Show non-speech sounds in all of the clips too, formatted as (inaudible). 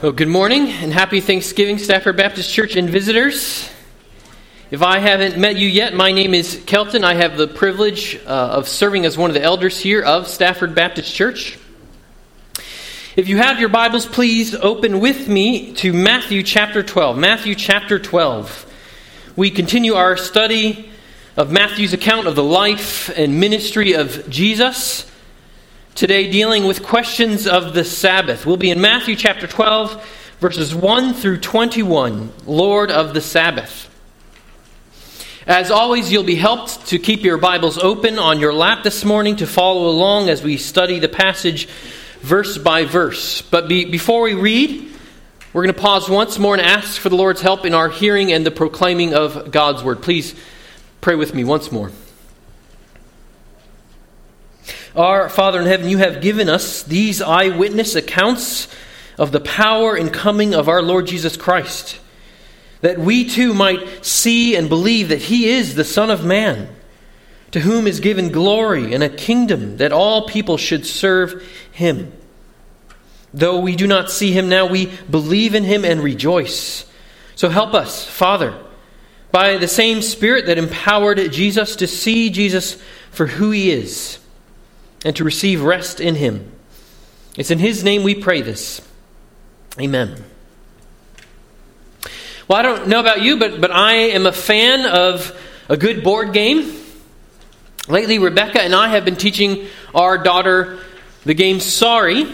Well, good morning and happy Thanksgiving, Stafford Baptist Church and visitors. If I haven't met you yet, my name is Kelton. I have the privilege uh, of serving as one of the elders here of Stafford Baptist Church. If you have your Bibles, please open with me to Matthew chapter 12. Matthew chapter 12. We continue our study of Matthew's account of the life and ministry of Jesus today dealing with questions of the Sabbath. We'll be in Matthew chapter 12, verses 1 through 21, Lord of the Sabbath. As always, you'll be helped to keep your Bibles open on your lap this morning to follow along as we study the passage verse by verse. But be, before we read, we're going to pause once more and ask for the Lord's help in our hearing and the proclaiming of God's word. Please pray with me once more. Our Father in heaven, you have given us these eyewitness accounts of the power and coming of our Lord Jesus Christ, that we too might see and believe that he is the Son of Man, to whom is given glory and a kingdom that all people should serve him. Though we do not see him now, we believe in him and rejoice. So help us, Father, by the same Spirit that empowered Jesus to see Jesus for who he is and to receive rest in Him. It's in His name we pray this. Amen. Well, I don't know about you, but, but I am a fan of a good board game. Lately, Rebecca and I have been teaching our daughter the game Sorry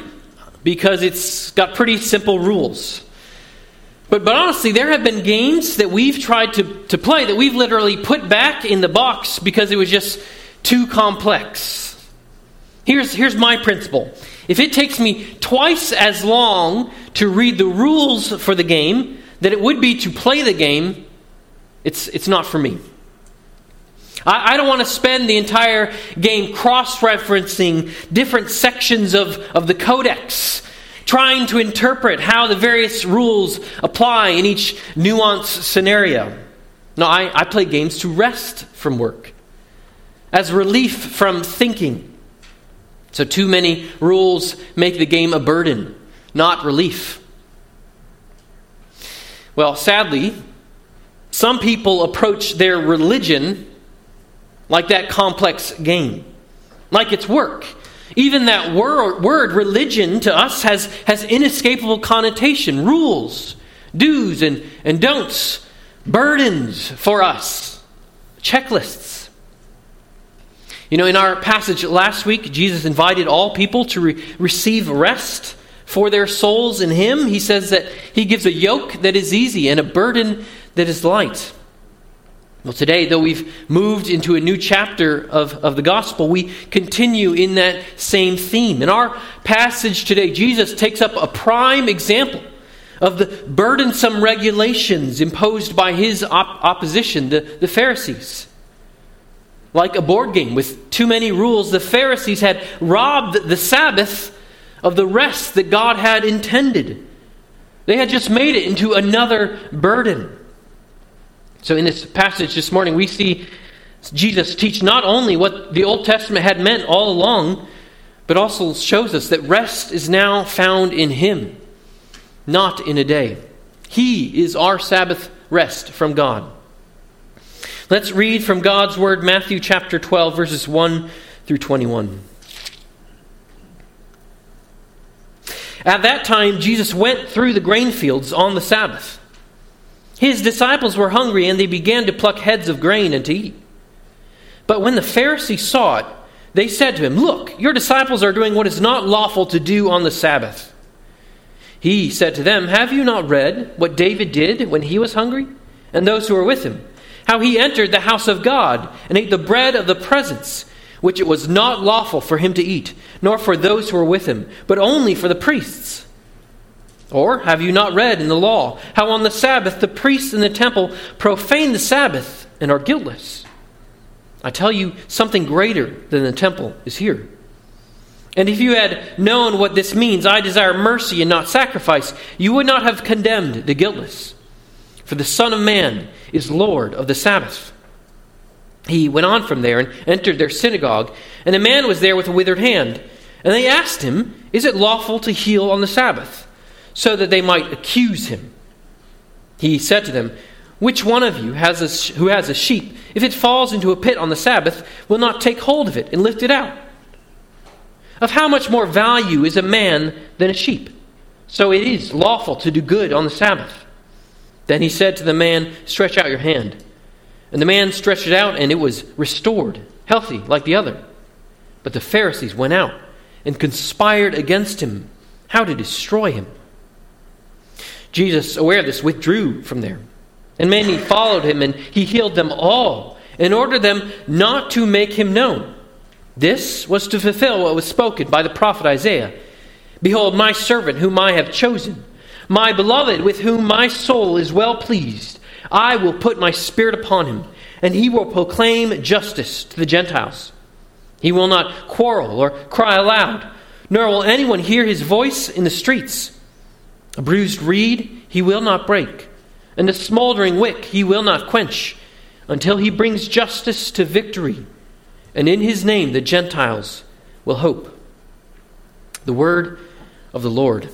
because it's got pretty simple rules. But, but honestly, there have been games that we've tried to, to play that we've literally put back in the box because it was just too complex. Here's, here's my principle. If it takes me twice as long to read the rules for the game that it would be to play the game, it's, it's not for me. I, I don't want to spend the entire game cross referencing different sections of, of the codex, trying to interpret how the various rules apply in each nuanced scenario. No, I, I play games to rest from work, as relief from thinking. So, too many rules make the game a burden, not relief. Well, sadly, some people approach their religion like that complex game, like it's work. Even that word, word religion to us has, has inescapable connotation, rules, do's and, and don'ts, burdens for us, checklists. You know, in our passage last week, Jesus invited all people to re- receive rest for their souls in Him. He says that He gives a yoke that is easy and a burden that is light. Well, today, though we've moved into a new chapter of, of the gospel, we continue in that same theme. In our passage today, Jesus takes up a prime example of the burdensome regulations imposed by his op- opposition, the, the Pharisees. Like a board game with too many rules, the Pharisees had robbed the Sabbath of the rest that God had intended. They had just made it into another burden. So, in this passage this morning, we see Jesus teach not only what the Old Testament had meant all along, but also shows us that rest is now found in Him, not in a day. He is our Sabbath rest from God. Let's read from God's Word, Matthew chapter 12, verses 1 through 21. At that time, Jesus went through the grain fields on the Sabbath. His disciples were hungry, and they began to pluck heads of grain and to eat. But when the Pharisees saw it, they said to him, Look, your disciples are doing what is not lawful to do on the Sabbath. He said to them, Have you not read what David did when he was hungry, and those who were with him? How he entered the house of God and ate the bread of the presence, which it was not lawful for him to eat, nor for those who were with him, but only for the priests. Or have you not read in the law how on the Sabbath the priests in the temple profane the Sabbath and are guiltless? I tell you, something greater than the temple is here. And if you had known what this means, I desire mercy and not sacrifice, you would not have condemned the guiltless. For the Son of Man is Lord of the Sabbath. He went on from there and entered their synagogue, and a man was there with a withered hand. And they asked him, Is it lawful to heal on the Sabbath? so that they might accuse him. He said to them, Which one of you has a, who has a sheep, if it falls into a pit on the Sabbath, will not take hold of it and lift it out? Of how much more value is a man than a sheep? So it is lawful to do good on the Sabbath. Then he said to the man, Stretch out your hand. And the man stretched it out, and it was restored, healthy like the other. But the Pharisees went out and conspired against him how to destroy him. Jesus, aware of this, withdrew from there. And many followed him, and he healed them all, and ordered them not to make him known. This was to fulfill what was spoken by the prophet Isaiah Behold, my servant, whom I have chosen, my beloved, with whom my soul is well pleased. I will put my spirit upon him, and he will proclaim justice to the Gentiles. He will not quarrel or cry aloud, nor will anyone hear his voice in the streets. A bruised reed he will not break, and a smoldering wick he will not quench, until he brings justice to victory, and in his name the Gentiles will hope. The word of the Lord.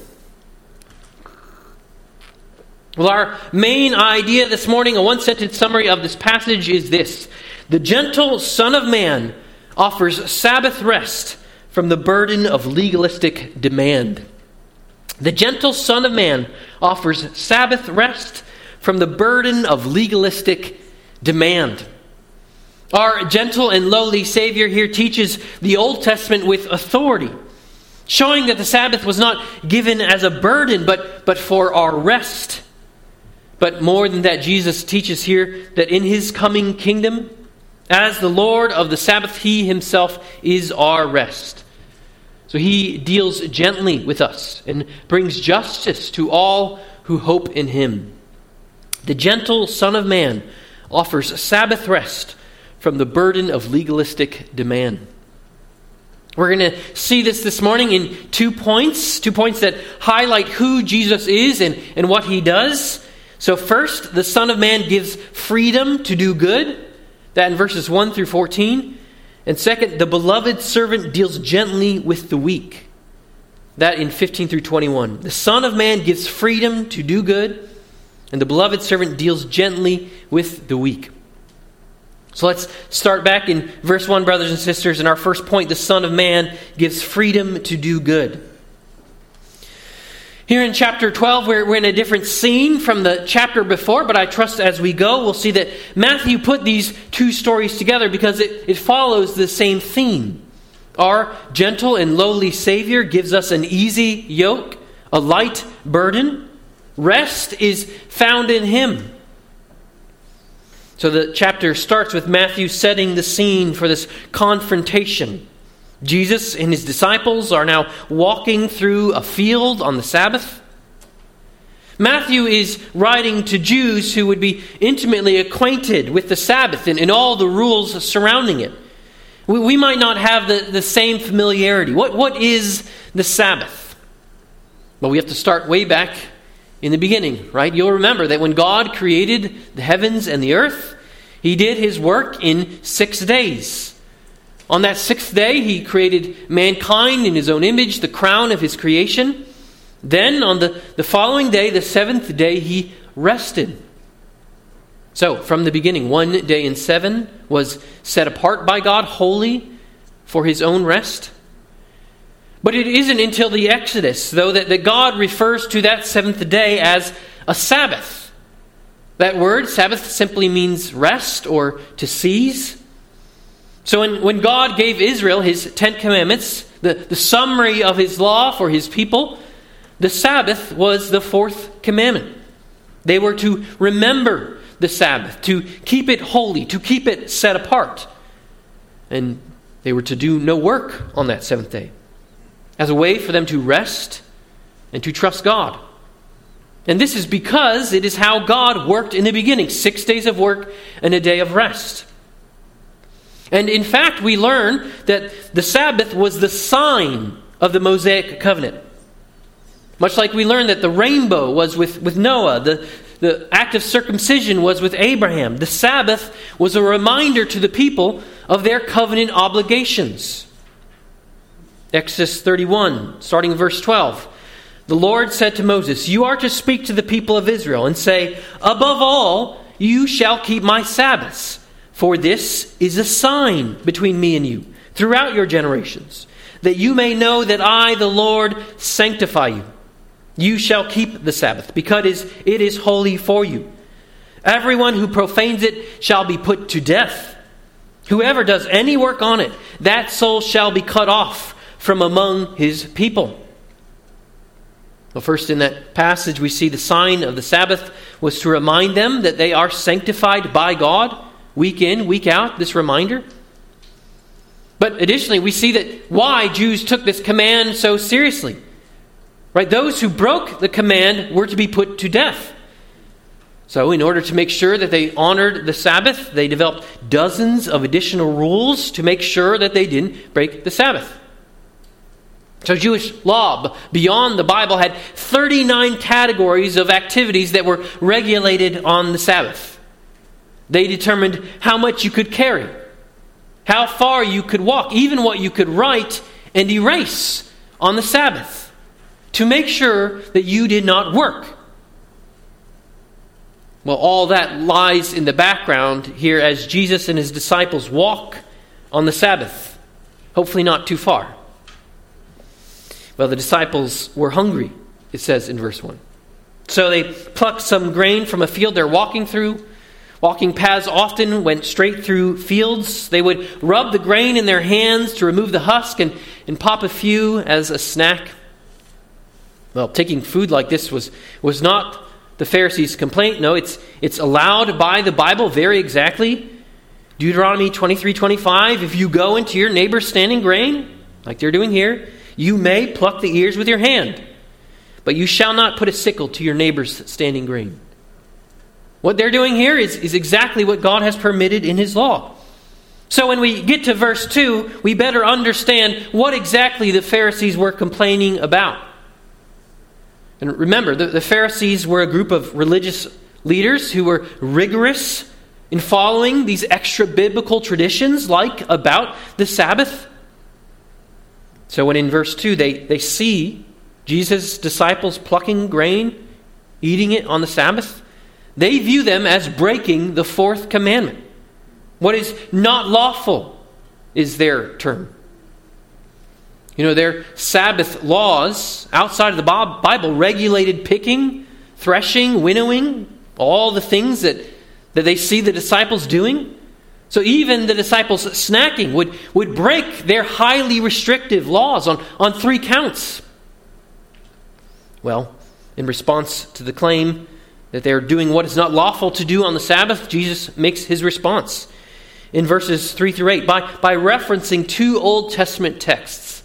Well, our main idea this morning, a one sentence summary of this passage is this The gentle Son of Man offers Sabbath rest from the burden of legalistic demand. The gentle Son of Man offers Sabbath rest from the burden of legalistic demand. Our gentle and lowly Savior here teaches the Old Testament with authority, showing that the Sabbath was not given as a burden, but, but for our rest. But more than that, Jesus teaches here that in his coming kingdom, as the Lord of the Sabbath, he himself is our rest. So he deals gently with us and brings justice to all who hope in him. The gentle Son of Man offers Sabbath rest from the burden of legalistic demand. We're going to see this this morning in two points, two points that highlight who Jesus is and, and what he does. So, first, the Son of Man gives freedom to do good, that in verses 1 through 14. And second, the beloved servant deals gently with the weak. That in 15 through 21. The Son of Man gives freedom to do good, and the beloved servant deals gently with the weak. So let's start back in verse 1, brothers and sisters. In our first point, the Son of Man gives freedom to do good. Here in chapter 12, we're, we're in a different scene from the chapter before, but I trust as we go, we'll see that Matthew put these two stories together because it, it follows the same theme. Our gentle and lowly Savior gives us an easy yoke, a light burden. Rest is found in Him. So the chapter starts with Matthew setting the scene for this confrontation. Jesus and his disciples are now walking through a field on the Sabbath. Matthew is writing to Jews who would be intimately acquainted with the Sabbath and, and all the rules surrounding it. We, we might not have the, the same familiarity. What, what is the Sabbath? Well, we have to start way back in the beginning, right? You'll remember that when God created the heavens and the earth, he did his work in six days. On that sixth day, he created mankind in his own image, the crown of his creation. Then, on the, the following day, the seventh day, he rested. So, from the beginning, one day in seven was set apart by God, holy for his own rest. But it isn't until the Exodus, though, that, that God refers to that seventh day as a Sabbath. That word, Sabbath, simply means rest or to cease. So when, when God gave Israel his Ten Commandments, the, the summary of his law for his people, the Sabbath was the fourth commandment. They were to remember the Sabbath, to keep it holy, to keep it set apart. And they were to do no work on that seventh day as a way for them to rest and to trust God. And this is because it is how God worked in the beginning six days of work and a day of rest. And in fact, we learn that the Sabbath was the sign of the Mosaic covenant. Much like we learn that the rainbow was with, with Noah, the, the act of circumcision was with Abraham. The Sabbath was a reminder to the people of their covenant obligations. Exodus 31, starting verse 12. the Lord said to Moses, You are to speak to the people of Israel and say, Above all, you shall keep my Sabbaths, for this is a sign between me and you throughout your generations, that you may know that I, the Lord, sanctify you. You shall keep the Sabbath, because it is holy for you. Everyone who profanes it shall be put to death. Whoever does any work on it, that soul shall be cut off from among his people. Well, first, in that passage, we see the sign of the Sabbath was to remind them that they are sanctified by God week in, week out, this reminder. But additionally, we see that why Jews took this command so seriously. Right? Those who broke the command were to be put to death. So, in order to make sure that they honored the Sabbath, they developed dozens of additional rules to make sure that they didn't break the Sabbath. So, Jewish law beyond the Bible had 39 categories of activities that were regulated on the Sabbath. They determined how much you could carry, how far you could walk, even what you could write and erase on the Sabbath to make sure that you did not work. Well, all that lies in the background here as Jesus and his disciples walk on the Sabbath, hopefully not too far. Well, the disciples were hungry, it says in verse 1. So they plucked some grain from a field they're walking through. Walking paths often went straight through fields. They would rub the grain in their hands to remove the husk and, and pop a few as a snack. Well, taking food like this was, was not the Pharisees' complaint. No, it's, it's allowed by the Bible very exactly. Deuteronomy 23 25, if you go into your neighbor's standing grain, like they're doing here, you may pluck the ears with your hand, but you shall not put a sickle to your neighbor's standing grain. What they're doing here is, is exactly what God has permitted in His law. So when we get to verse 2, we better understand what exactly the Pharisees were complaining about. And remember, the, the Pharisees were a group of religious leaders who were rigorous in following these extra biblical traditions, like about the Sabbath. So when in verse 2 they, they see Jesus' disciples plucking grain, eating it on the Sabbath, they view them as breaking the fourth commandment. What is not lawful is their term. You know, their Sabbath laws outside of the Bible regulated picking, threshing, winnowing, all the things that, that they see the disciples doing. So even the disciples' snacking would, would break their highly restrictive laws on, on three counts. Well, in response to the claim that they're doing what is not lawful to do on the Sabbath, Jesus makes his response in verses 3 through 8 by, by referencing two Old Testament texts.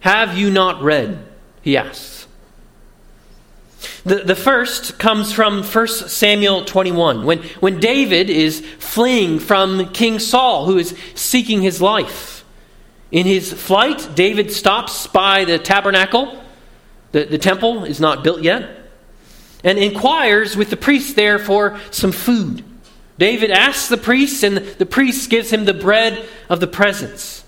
Have you not read? He asks. The, the first comes from 1 Samuel 21, when, when David is fleeing from King Saul, who is seeking his life. In his flight, David stops by the tabernacle. The, the temple is not built yet. And inquires with the priest there for some food. David asks the priest, and the priest gives him the bread of the presence.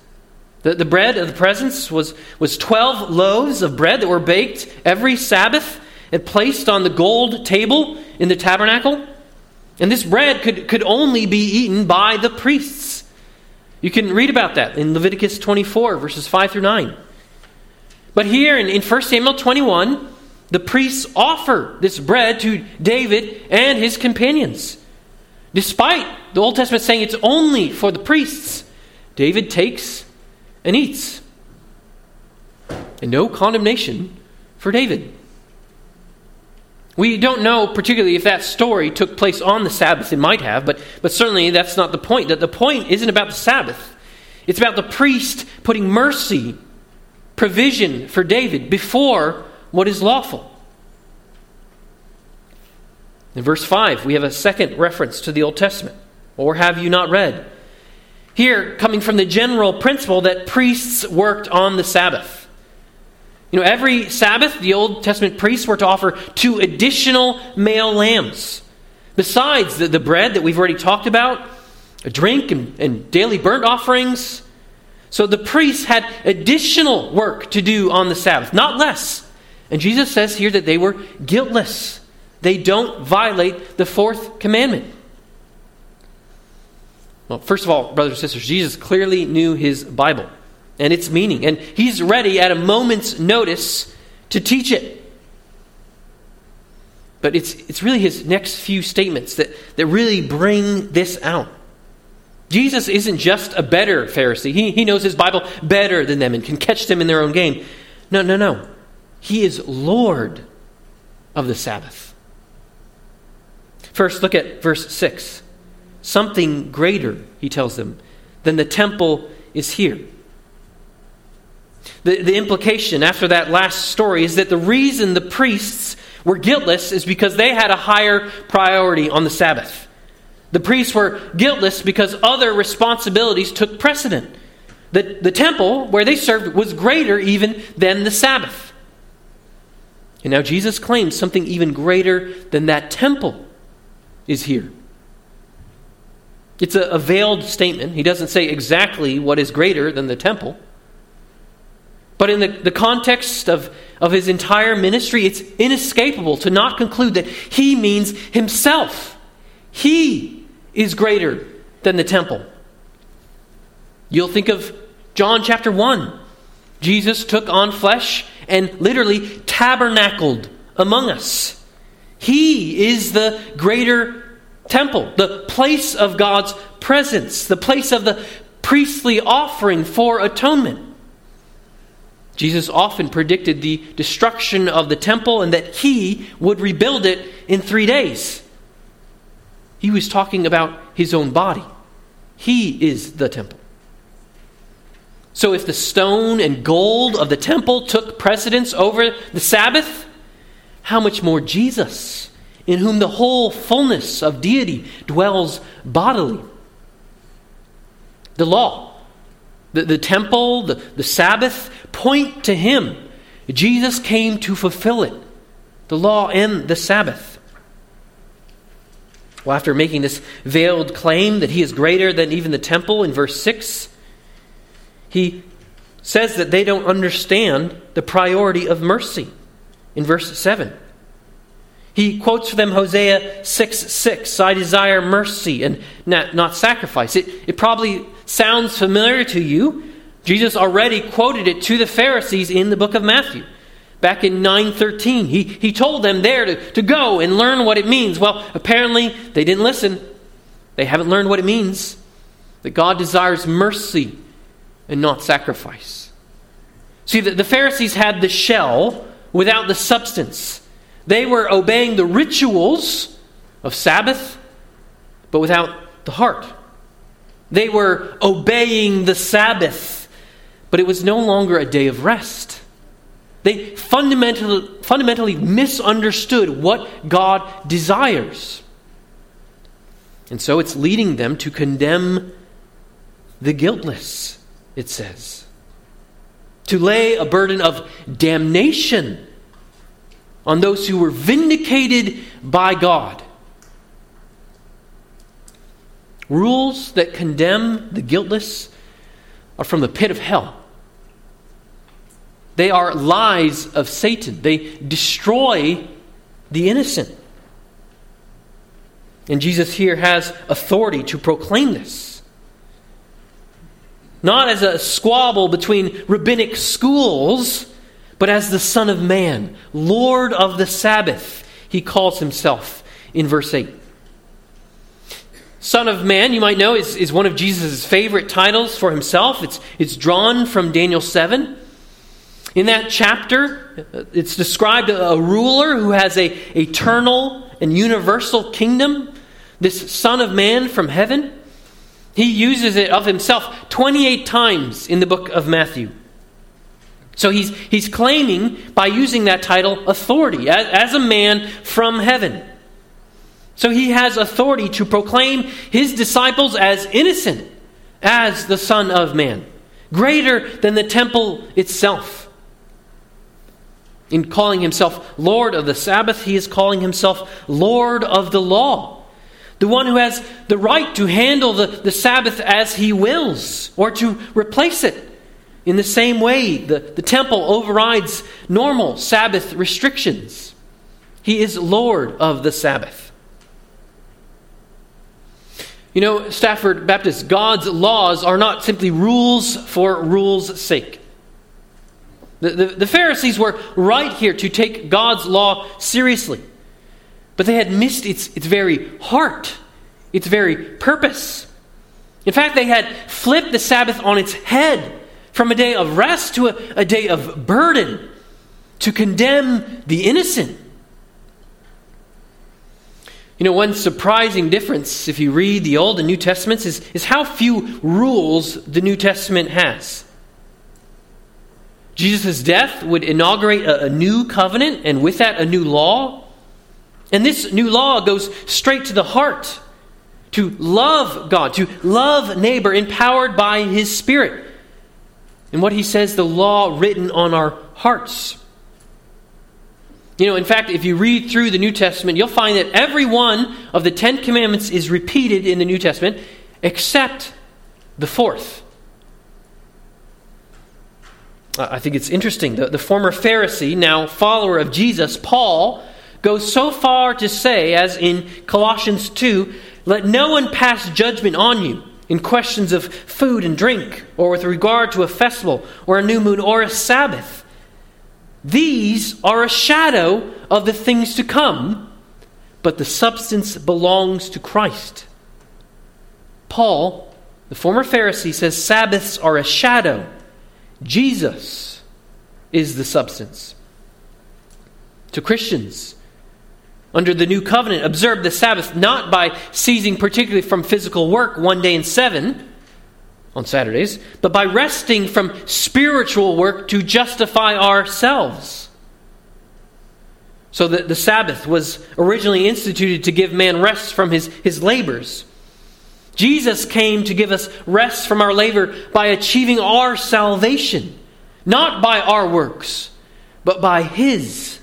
The, the bread of the presence was, was 12 loaves of bread that were baked every Sabbath and placed on the gold table in the tabernacle. And this bread could, could only be eaten by the priests. You can read about that in Leviticus 24, verses 5 through 9. But here in, in 1 Samuel 21, the priests offer this bread to David and his companions. Despite the Old Testament saying it's only for the priests, David takes and eats. And no condemnation for David. We don't know particularly if that story took place on the Sabbath. It might have, but, but certainly that's not the point. That the point isn't about the Sabbath. It's about the priest putting mercy, provision for David before what is lawful. In verse 5, we have a second reference to the Old Testament. Or have you not read? Here, coming from the general principle that priests worked on the Sabbath. You know, every Sabbath, the Old Testament priests were to offer two additional male lambs. Besides the, the bread that we've already talked about, a drink and, and daily burnt offerings. So the priests had additional work to do on the Sabbath, not less. And Jesus says here that they were guiltless. They don't violate the fourth commandment. Well, first of all, brothers and sisters, Jesus clearly knew his Bible and its meaning, and he's ready at a moment's notice to teach it. But it's, it's really his next few statements that, that really bring this out. Jesus isn't just a better Pharisee. He, he knows his Bible better than them and can catch them in their own game. No, no, no. He is Lord of the Sabbath. First, look at verse 6. Something greater, he tells them, than the temple is here. The, the implication after that last story is that the reason the priests were guiltless is because they had a higher priority on the Sabbath. The priests were guiltless because other responsibilities took precedent. The, the temple where they served was greater even than the Sabbath. And now Jesus claims something even greater than that temple is here. It's a, a veiled statement. He doesn't say exactly what is greater than the temple. But in the, the context of, of his entire ministry, it's inescapable to not conclude that he means himself. He is greater than the temple. You'll think of John chapter 1. Jesus took on flesh and literally tabernacled among us. He is the greater temple, the place of God's presence, the place of the priestly offering for atonement. Jesus often predicted the destruction of the temple and that he would rebuild it in three days. He was talking about his own body. He is the temple. So, if the stone and gold of the temple took precedence over the Sabbath, how much more Jesus? in whom the whole fullness of deity dwells bodily. The law, the, the temple, the, the Sabbath point to him. Jesus came to fulfill it the law and the Sabbath. Well, after making this veiled claim that he is greater than even the temple in verse 6, he says that they don't understand the priority of mercy in verse 7. He quotes for them Hosea 6 6. I desire mercy and not, not sacrifice. It, it probably sounds familiar to you. Jesus already quoted it to the Pharisees in the book of Matthew. Back in 913, he, he told them there to, to go and learn what it means. Well, apparently they didn't listen. They haven't learned what it means. That God desires mercy and not sacrifice. See, the, the Pharisees had the shell without the substance. They were obeying the rituals of Sabbath, but without the heart. They were obeying the Sabbath, but it was no longer a day of rest. They fundamentally, fundamentally misunderstood what God desires. And so it's leading them to condemn the guiltless, it says. To lay a burden of damnation on those who were vindicated by God. Rules that condemn the guiltless are from the pit of hell. They are lies of Satan. They destroy the innocent. And Jesus here has authority to proclaim this. Not as a squabble between rabbinic schools but as the Son of Man, Lord of the Sabbath, he calls himself in verse 8. Son of Man, you might know, is, is one of Jesus' favorite titles for himself. It's, it's drawn from Daniel 7. In that chapter, it's described a, a ruler who has a eternal and universal kingdom, this Son of Man from heaven. He uses it of himself 28 times in the book of Matthew. So he's, he's claiming, by using that title, authority as, as a man from heaven. So he has authority to proclaim his disciples as innocent as the Son of Man, greater than the temple itself. In calling himself Lord of the Sabbath, he is calling himself Lord of the law. The one who has the right to handle the, the Sabbath as he wills or to replace it In the same way, the, the temple overrides normal Sabbath restrictions. He is Lord of the Sabbath. You know, Stafford Baptist, God's laws are not simply rules for rules' sake. The, the, the, Pharisees were right here to take God's law seriously, but they had missed its, its very heart, its very purpose. In fact, they had flipped the Sabbath on its head from a day of rest to a, a day of burden to condemn the innocent. You know, one surprising difference, if you read the Old and New Testaments, is, is how few rules the New Testament has. Jesus' death would inaugurate a, a new covenant, and with that, a new law. And this new law goes straight to the heart to love God, to love neighbor, empowered by His Spirit. And what He says, the law written on our hearts. You know, in fact, if you read through the New Testament, you'll find that every one of the Ten Commandments is repeated in the New Testament, except the fourth. I think it's interesting. The, the former Pharisee, now follower of Jesus, Paul, goes so far to say, as in Colossians 2, let no one pass judgment on you in questions of food and drink, or with regard to a festival, or a new moon, or a Sabbath these are a shadow of the things to come, but the substance belongs to Christ. Paul, the former Pharisee, says Sabbaths are a shadow. Jesus is the substance. To Christians, under the new covenant, observe the Sabbath not by ceasing particularly from physical work one day in seven on Saturdays, but by resting from spiritual work to justify ourselves. So that the Sabbath was originally instituted to give man rest from his, his labors. Jesus came to give us rest from our labor by achieving our salvation, not by our works, but by his.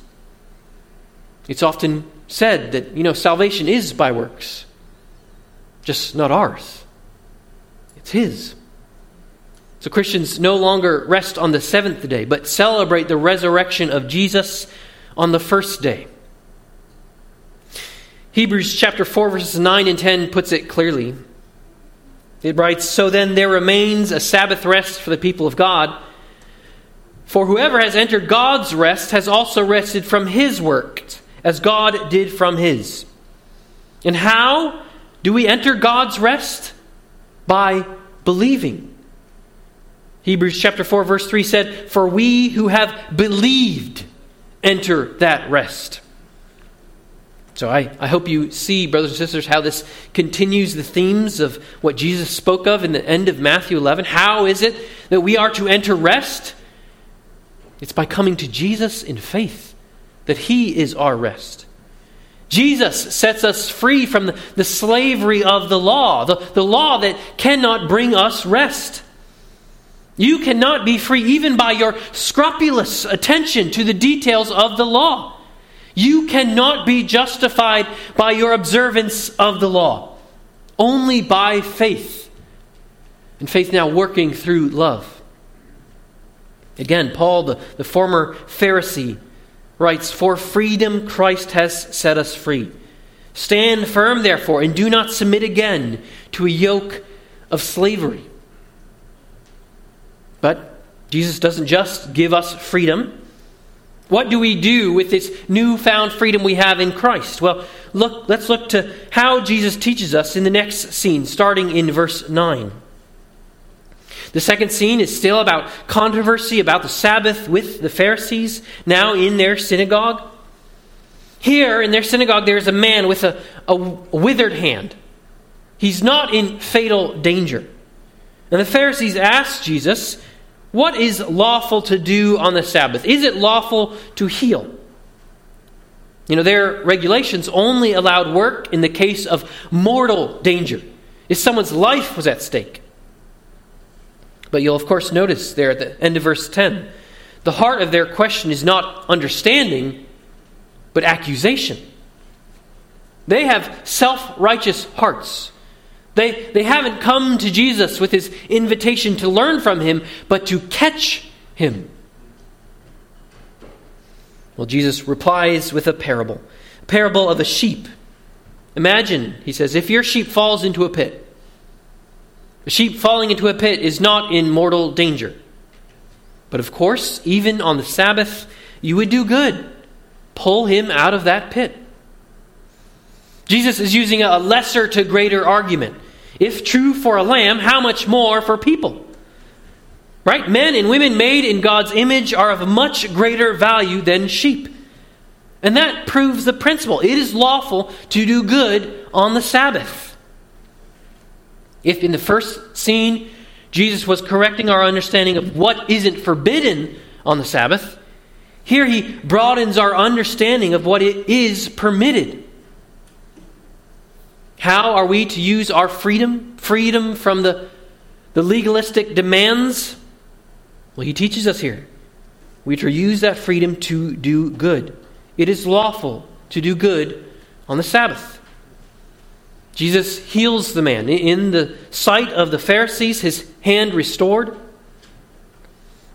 It's often said that, you know, salvation is by works, just not ours. It's his. So Christians no longer rest on the seventh day, but celebrate the resurrection of Jesus on the first day. Hebrews chapter 4, verses 9 and 10 puts it clearly. It writes So then there remains a Sabbath rest for the people of God. For whoever has entered God's rest has also rested from his work, as God did from his. And how do we enter God's rest? By believing. Hebrews chapter 4 verse 3 said, "For we who have believed enter that rest." So I, I hope you see, brothers and sisters, how this continues the themes of what Jesus spoke of in the end of Matthew 11. How is it that we are to enter rest? It's by coming to Jesus in faith, that He is our rest. Jesus sets us free from the, the slavery of the law, the, the law that cannot bring us rest. You cannot be free even by your scrupulous attention to the details of the law. You cannot be justified by your observance of the law. Only by faith. And faith now working through love. Again, Paul, the, the former Pharisee, writes For freedom Christ has set us free. Stand firm, therefore, and do not submit again to a yoke of slavery. But Jesus doesn't just give us freedom. What do we do with this newfound freedom we have in Christ? Well, look, let's look to how Jesus teaches us in the next scene, starting in verse 9. The second scene is still about controversy about the Sabbath with the Pharisees, now in their synagogue. Here in their synagogue, there is a man with a, a withered hand. He's not in fatal danger. And the Pharisees ask Jesus, what is lawful to do on the Sabbath? Is it lawful to heal? You know, their regulations only allowed work in the case of mortal danger, if someone's life was at stake. But you'll, of course, notice there at the end of verse 10 the heart of their question is not understanding, but accusation. They have self righteous hearts. They, they haven't come to Jesus with his invitation to learn from him, but to catch him. Well, Jesus replies with a parable a parable of a sheep. Imagine, he says, if your sheep falls into a pit. A sheep falling into a pit is not in mortal danger. But of course, even on the Sabbath, you would do good. Pull him out of that pit. Jesus is using a lesser to greater argument. If true for a lamb, how much more for people? Right? Men and women made in God's image are of much greater value than sheep. And that proves the principle. It is lawful to do good on the Sabbath. If in the first scene Jesus was correcting our understanding of what isn't forbidden on the Sabbath, here he broadens our understanding of what it is permitted. How are we to use our freedom? Freedom from the, the legalistic demands? Well, he teaches us here. We are to use that freedom to do good. It is lawful to do good on the Sabbath. Jesus heals the man. In the sight of the Pharisees, his hand restored.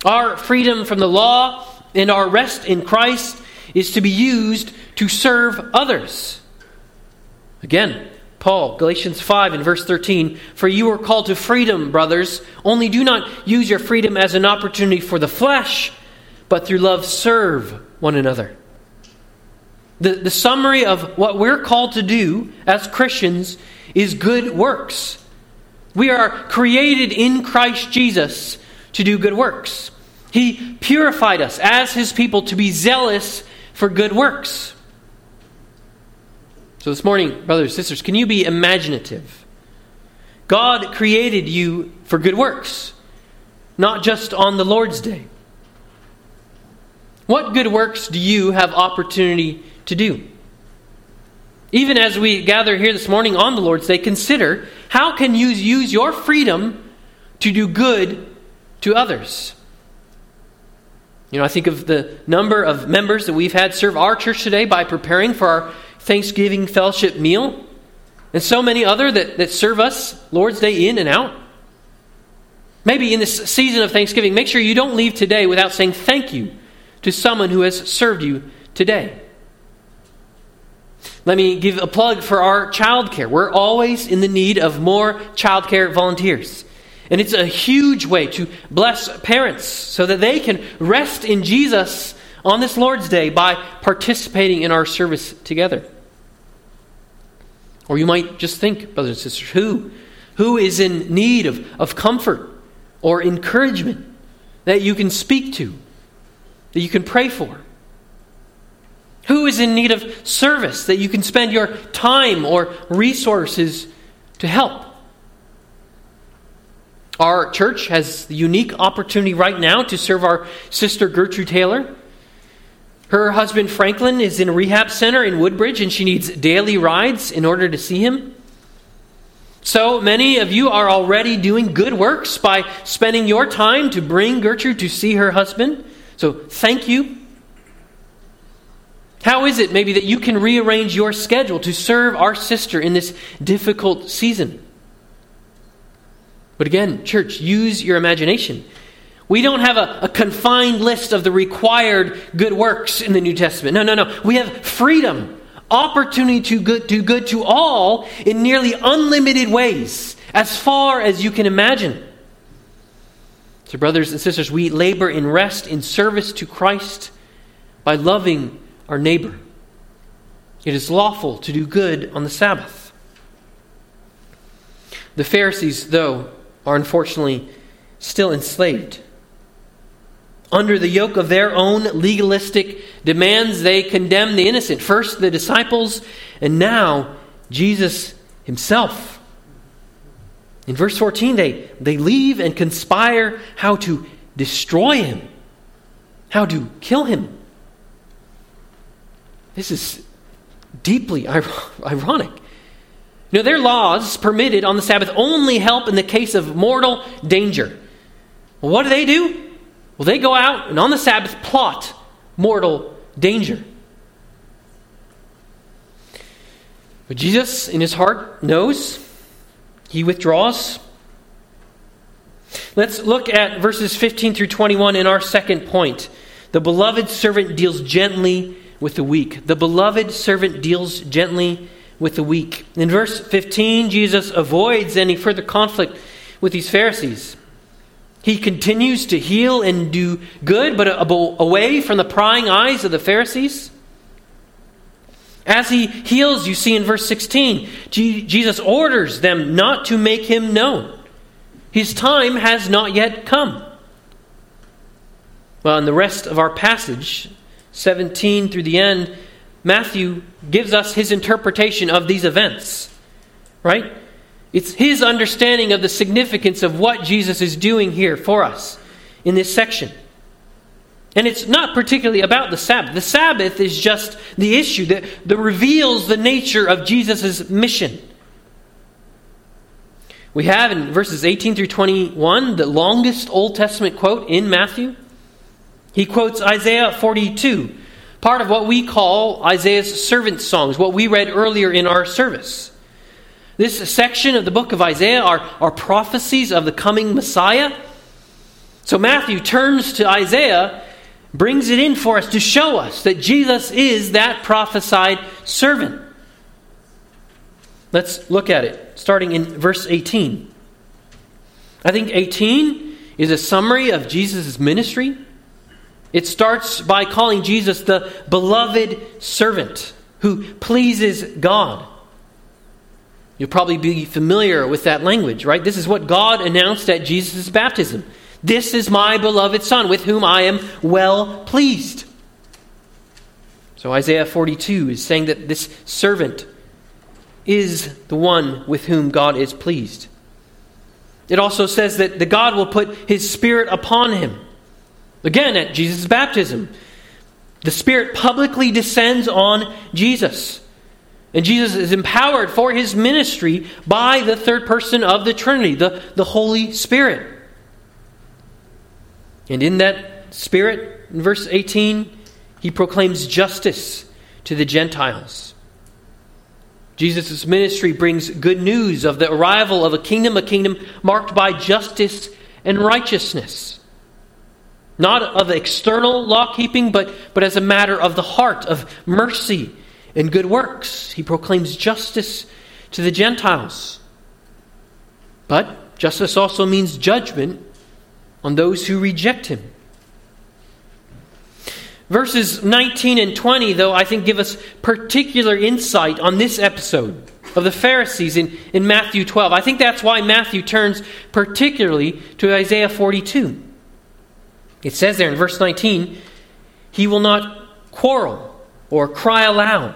Our freedom from the law and our rest in Christ is to be used to serve others. Again, Paul, Galatians 5 and verse 13, For you are called to freedom, brothers, only do not use your freedom as an opportunity for the flesh, but through love serve one another. The, the summary of what we're called to do as Christians is good works. We are created in Christ Jesus to do good works. He purified us as his people to be zealous for good works. So, this morning, brothers and sisters, can you be imaginative? God created you for good works, not just on the Lord's day. What good works do you have opportunity to do? Even as we gather here this morning on the Lord's Day, consider how can you use your freedom to do good to others? You know, I think of the number of members that we've had serve our church today by preparing for our Thanksgiving fellowship meal, and so many other that, that serve us Lord's Day in and out. Maybe in this season of Thanksgiving, make sure you don't leave today without saying thank you to someone who has served you today. Let me give a plug for our childcare. We're always in the need of more childcare volunteers. And it's a huge way to bless parents so that they can rest in Jesus on this Lord's Day by participating in our service together. Or you might just think, brothers and sisters, who, who is in need of, of comfort or encouragement that you can speak to, that you can pray for? Who is in need of service that you can spend your time or resources to help? Our church has the unique opportunity right now to serve our sister Gertrude Taylor. Her husband Franklin is in a rehab center in Woodbridge and she needs daily rides in order to see him. So many of you are already doing good works by spending your time to bring Gertrude to see her husband. So thank you. How is it maybe that you can rearrange your schedule to serve our sister in this difficult season? But again, church, use your imagination. We don't have a, a, confined list of the required good works in the New Testament. No, no, no. We have freedom, opportunity to good, do good to all in nearly unlimited ways, as far as you can imagine. So, brothers and sisters, we labor in rest in service to Christ by loving our neighbor. It is lawful to do good on the Sabbath. The Pharisees, though, are unfortunately still enslaved. Under the yoke of their own legalistic demands, they condemn the innocent. First, the disciples, and now Jesus himself. In verse 14, they, they leave and conspire how to destroy him, how to kill him. This is deeply (laughs) ironic. Know, their laws permitted on the Sabbath only help in the case of mortal danger. Well, what do they do? Well, they go out and on the Sabbath plot mortal danger. But Jesus, in his heart, knows He withdraws. Let's look at verses 15 through 21 in our second point. The beloved servant deals gently with the weak. The beloved servant deals gently with the weak. In verse 15, Jesus avoids any further conflict with these Pharisees. He continues to heal and do good, but away from the prying eyes of the Pharisees. As he heals, you see in verse 16, Jesus orders them not to make him known. His time has not yet come. Well, in the rest of our passage, 17 through the end, Matthew gives us his interpretation of these events. Right? It's his understanding of the significance of what Jesus is doing here for us in this section. And it's not particularly about the Sabbath. The Sabbath is just the issue that, that reveals the nature of Jesus' mission. We have in verses 18 through 21 the longest Old Testament quote in Matthew. He quotes Isaiah 42, part of what we call Isaiah's servant songs, what we read earlier in our service. This section of the book of Isaiah are, are prophecies of the coming Messiah. So Matthew turns to Isaiah, brings it in for us to show us that Jesus is that prophesied servant. Let's look at it, starting in verse 18. I think 18 is a summary of Jesus' ministry. It starts by calling Jesus the beloved servant who pleases God. You'll probably be familiar with that language, right? This is what God announced at Jesus' baptism. This is my beloved Son, with whom I am well pleased. So Isaiah 42 is saying that this servant is the one with whom God is pleased. It also says that the God will put his Spirit upon him. Again, at Jesus' baptism, the Spirit publicly descends on Jesus. And Jesus is empowered for his ministry by the third person of the Trinity, the, the Holy Spirit. And in that Spirit, in verse 18, he proclaims justice to the Gentiles. Jesus' ministry brings good news of the arrival of a kingdom, a kingdom marked by justice and righteousness not of external law keeping, but, but as a matter of the heart, of mercy and good works. He proclaims justice to the Gentiles. But justice also means judgment on those who reject him. Verses 19 and 20, though, I think give us particular insight on this episode of the Pharisees in, in Matthew 12. I think that's why Matthew turns particularly to Isaiah 42. It says there in verse 19, He will not quarrel or cry aloud,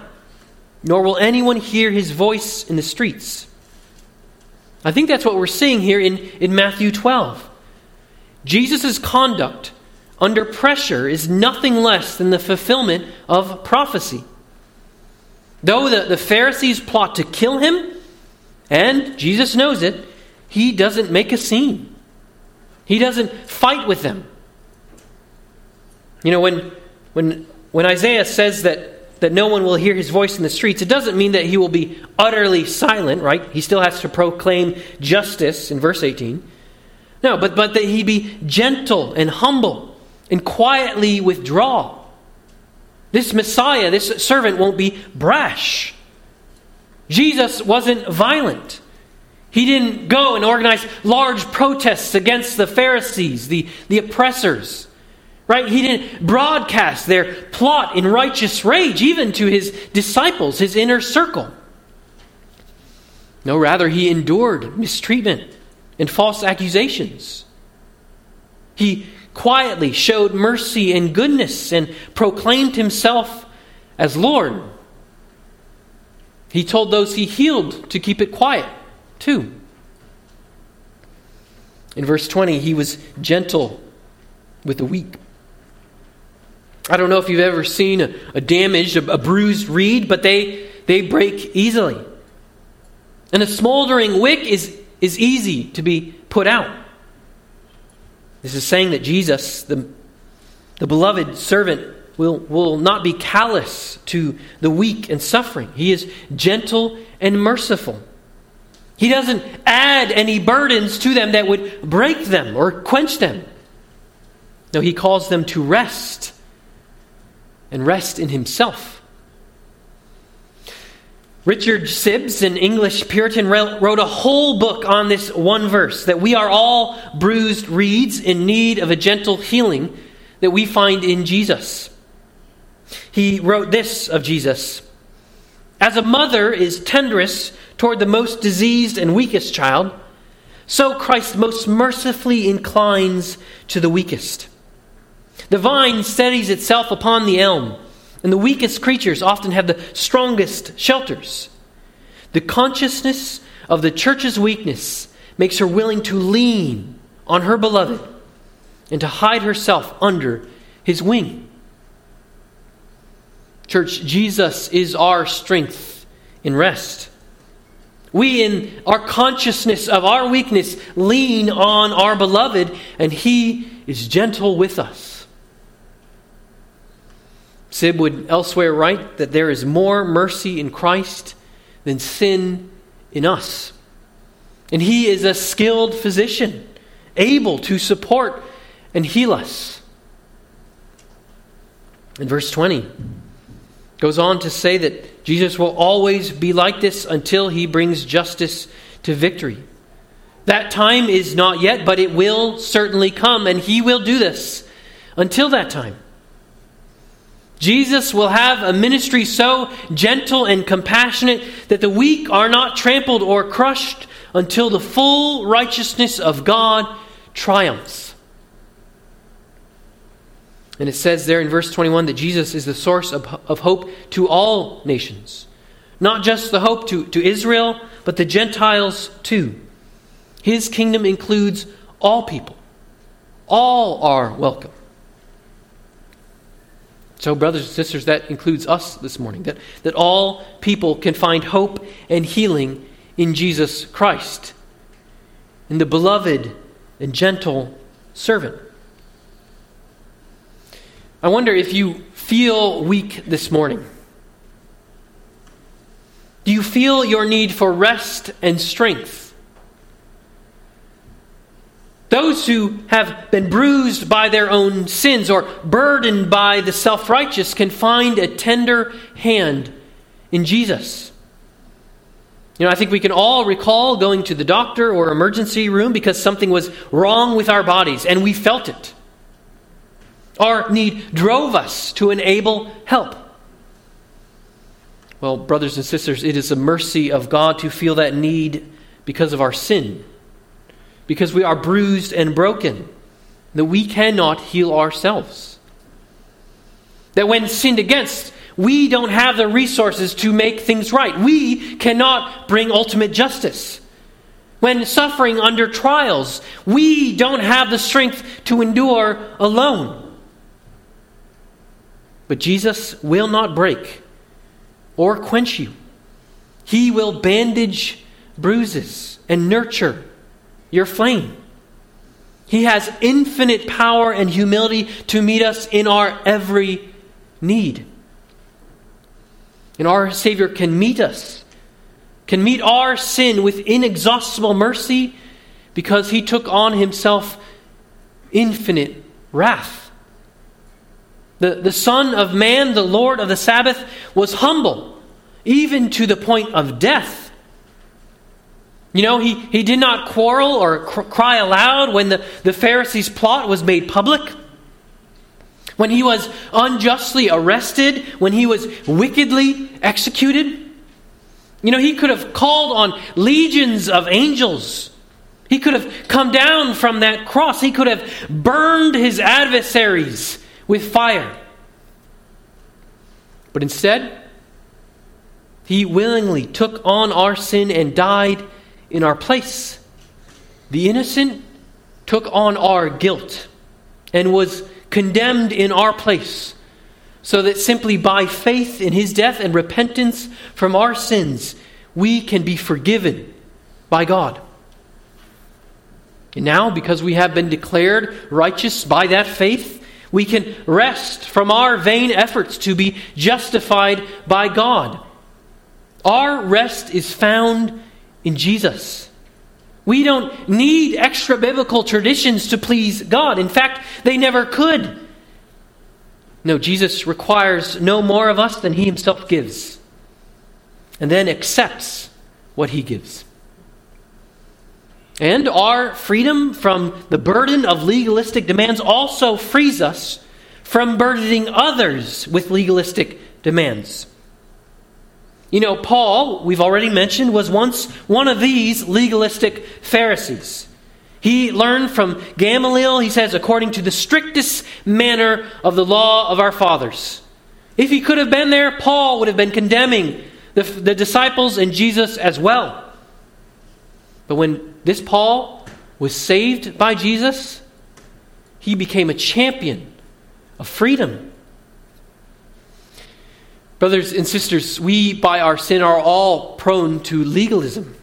nor will anyone hear his voice in the streets. I think that's what we're seeing here in, in Matthew 12. Jesus' conduct under pressure is nothing less than the fulfillment of prophecy. Though the, the Pharisees plot to kill him, and Jesus knows it, he doesn't make a scene. He doesn't fight with them. You know, when, when, when Isaiah says that, that no one will hear his voice in the streets, it doesn't mean that he will be utterly silent, right? He still has to proclaim justice in verse 18. No, but, but that he be gentle and humble and quietly withdraw. This Messiah, this servant, won't be brash. Jesus wasn't violent. He didn't go and organize large protests against the Pharisees, the, the oppressors. Right? He didn't broadcast their plot in righteous rage, even to his disciples, his inner circle. No, rather, he endured mistreatment and false accusations. He quietly showed mercy and goodness and proclaimed himself as Lord. He told those he healed to keep it quiet, too. In verse 20, he was gentle with the weak. I don't know if you've ever seen a, a damaged, a, a bruised reed, but they, they break easily. And a smoldering wick is, is easy to be put out. This is saying that Jesus, the, the beloved servant, will, will not be callous to the weak and suffering. He is gentle and merciful. He doesn't add any burdens to them that would break them or quench them. No, he calls them to rest and rest in himself. Richard Sibbes, an English Puritan, wrote a whole book on this one verse that we are all bruised reeds in need of a gentle healing that we find in Jesus. He wrote this of Jesus As a mother is tenderest toward the most diseased and weakest child, so Christ most mercifully inclines to the weakest. The vine steadies itself upon the elm, and the weakest creatures often have the strongest shelters. The consciousness of the church's weakness makes her willing to lean on her beloved and to hide herself under his wing. Church, Jesus is our strength in rest. We, in our consciousness of our weakness, lean on our beloved, and he is gentle with us. Sibb would elsewhere write that there is more mercy in Christ than sin in us. And he is a skilled physician, able to support and heal us. In verse 20, goes on to say that Jesus will always be like this until he brings justice to victory. That time is not yet, but it will certainly come, and he will do this until that time. Jesus will have a ministry so gentle and compassionate that the weak are not trampled or crushed until the full righteousness of God triumphs. And it says there in verse 21 that Jesus is the source of, of hope to all nations. Not just the hope to, to Israel, but the Gentiles too. His kingdom includes all people, all are welcome. So, brothers and sisters, that includes us this morning, that, that all people can find hope and healing in Jesus Christ, in the beloved and gentle servant. I wonder if you feel weak this morning. Do you feel your need for rest and strength? Those who have been bruised by their own sins or burdened by the self righteous can find a tender hand in Jesus. You know, I think we can all recall going to the doctor or emergency room because something was wrong with our bodies and we felt it. Our need drove us to enable help. Well, brothers and sisters, it is a mercy of God to feel that need because of our sin because we are bruised and broken, that we cannot heal ourselves. That when sinned against, we don't have the resources to make things right. We cannot bring ultimate justice. When suffering under trials, we don't have the strength to endure alone. But Jesus will not break or quench you. He will bandage bruises and nurture your flame. He has infinite power and humility to meet us in our every need. And our Savior can meet us, can meet our sin with inexhaustible mercy because He took on Himself infinite wrath. The, the Son of Man, the Lord of the Sabbath, was humble, even to the point of death you know, he, he did not quarrel or cr- cry aloud when the, the Pharisees' plot was made public. When he was unjustly arrested, when he was wickedly executed. You know, he could have called on legions of angels. He could have come down from that cross. He could have burned his adversaries with fire. But instead, he willingly took on our sin and died in our place. The innocent took on our guilt and was condemned in our place, so that simply by faith in his death and repentance from our sins, we can be forgiven by God. And now, because we have been declared righteous by that faith, we can rest from our vain efforts to be justified by God. Our rest is found in Jesus. We don't need extra biblical traditions to please God. In fact, they never could. No, Jesus requires no more of us than he himself gives, and then accepts what he gives. And our freedom from the burden of legalistic demands also frees us from burdening others with legalistic demands. You know, Paul, we've already mentioned, was once one of these legalistic Pharisees. He learned from Gamaliel, he says, according to the strictest manner of the law of our fathers. If he could have been there, Paul would have been condemning the, the disciples and Jesus as well. But when this Paul was saved by Jesus, he became a champion of freedom Brothers and sisters, we by our sin are all prone to legalism.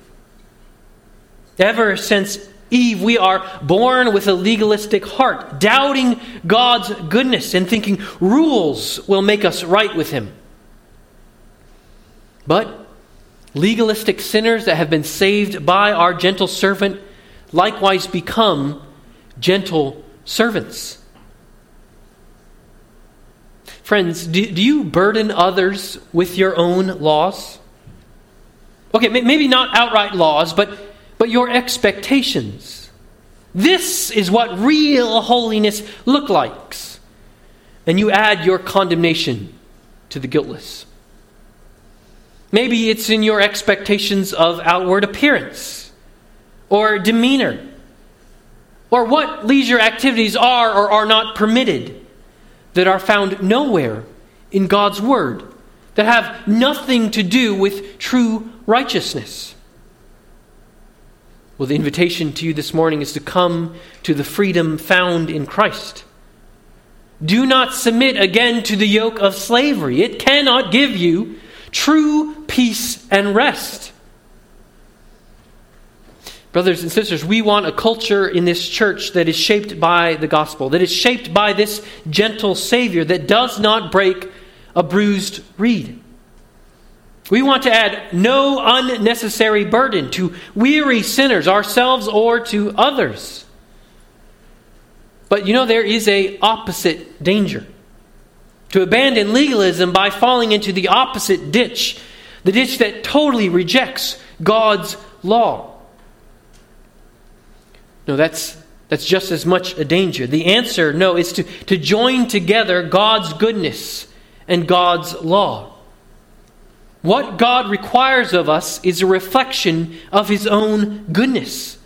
Ever since Eve, we are born with a legalistic heart, doubting God's goodness and thinking rules will make us right with Him. But legalistic sinners that have been saved by our gentle servant likewise become gentle servants. Friends, do, do you burden others with your own laws? Okay, maybe not outright laws, but, but your expectations. This is what real holiness looks like. And you add your condemnation to the guiltless. Maybe it's in your expectations of outward appearance or demeanor or what leisure activities are or are not permitted that are found nowhere in God's Word, that have nothing to do with true righteousness. Well, the invitation to you this morning is to come to the freedom found in Christ. Do not submit again to the yoke of slavery. It cannot give you true peace and rest. Brothers and sisters, we want a culture in this church that is shaped by the gospel, that is shaped by this gentle Savior that does not break a bruised reed. We want to add no unnecessary burden to weary sinners, ourselves or to others. But you know, there is a opposite danger. To abandon legalism by falling into the opposite ditch, the ditch that totally rejects God's law. No, that's, that's just as much a danger. The answer, no, is to, to join together God's goodness and God's law. What God requires of us is a reflection of His own goodness.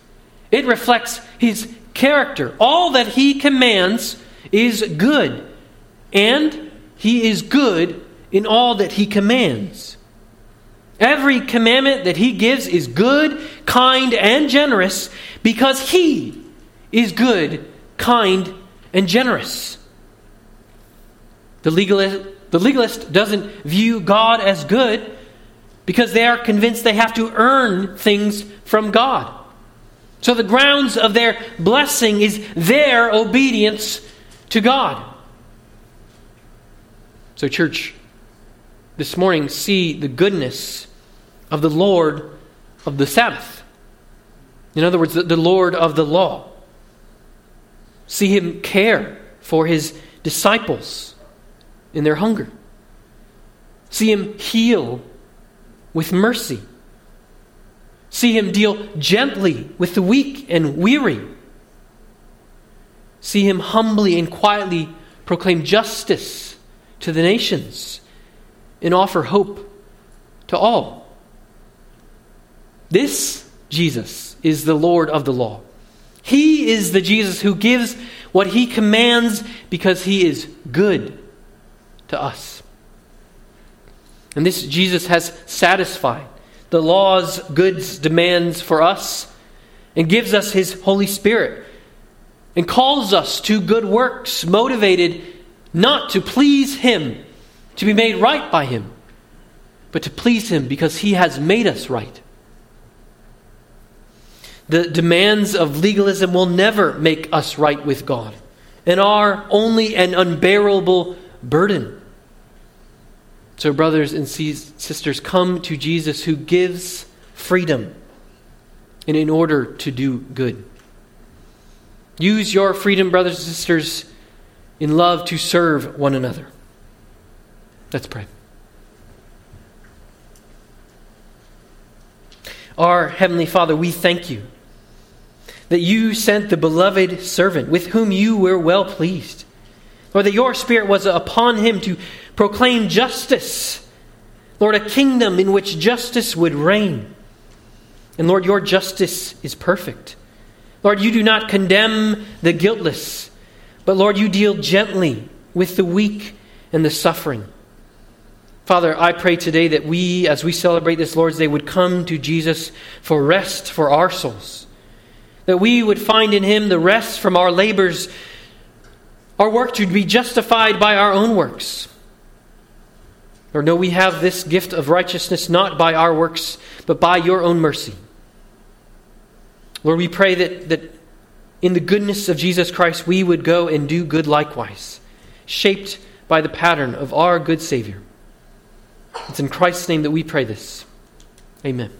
It reflects His character. All that He commands is good, and He is good in all that He commands. Every commandment that He gives is good, kind, and generous, because he is good, kind, and generous. The legalist, the legalist doesn't view God as good because they are convinced they have to earn things from God. So the grounds of their blessing is their obedience to God. So, church, this morning, see the goodness of the Lord of the Sabbath. In other words, the, Lord of the law. See him care for his disciples in their hunger. See him heal with mercy. See him deal gently with the weak and weary. See him humbly and quietly proclaim justice to the nations and offer hope to all. This Jesus is the Lord of the law. He is the Jesus who gives what he commands because he is good to us. And this Jesus has satisfied the law's goods demands for us and gives us his Holy Spirit and calls us to good works motivated not to please him, to be made right by him, but to please him because he has made us right. The demands of legalism will never make us right with God and are only an unbearable burden. So, brothers and sisters, come to Jesus who gives freedom and in order to do good. Use your freedom, brothers and sisters, in love to serve one another. Let's pray. Our Heavenly Father, we thank you that you sent the beloved servant with whom you were well pleased. or that your Spirit was upon him to proclaim justice. Lord, a kingdom in which justice would reign. And Lord, your justice is perfect. Lord, you do not condemn the guiltless, but Lord, you deal gently with the weak and the suffering. Father, I pray today that we, as we celebrate this Lord's Day, would come to Jesus for rest for our souls. That we would find in him the rest from our labors, our work to be justified by our own works. Or know we have this gift of righteousness not by our works, but by your own mercy. Lord, we pray that, that in the goodness of Jesus Christ, we would go and do good likewise, shaped by the pattern of our good Savior. It's in Christ's name that we pray this. Amen.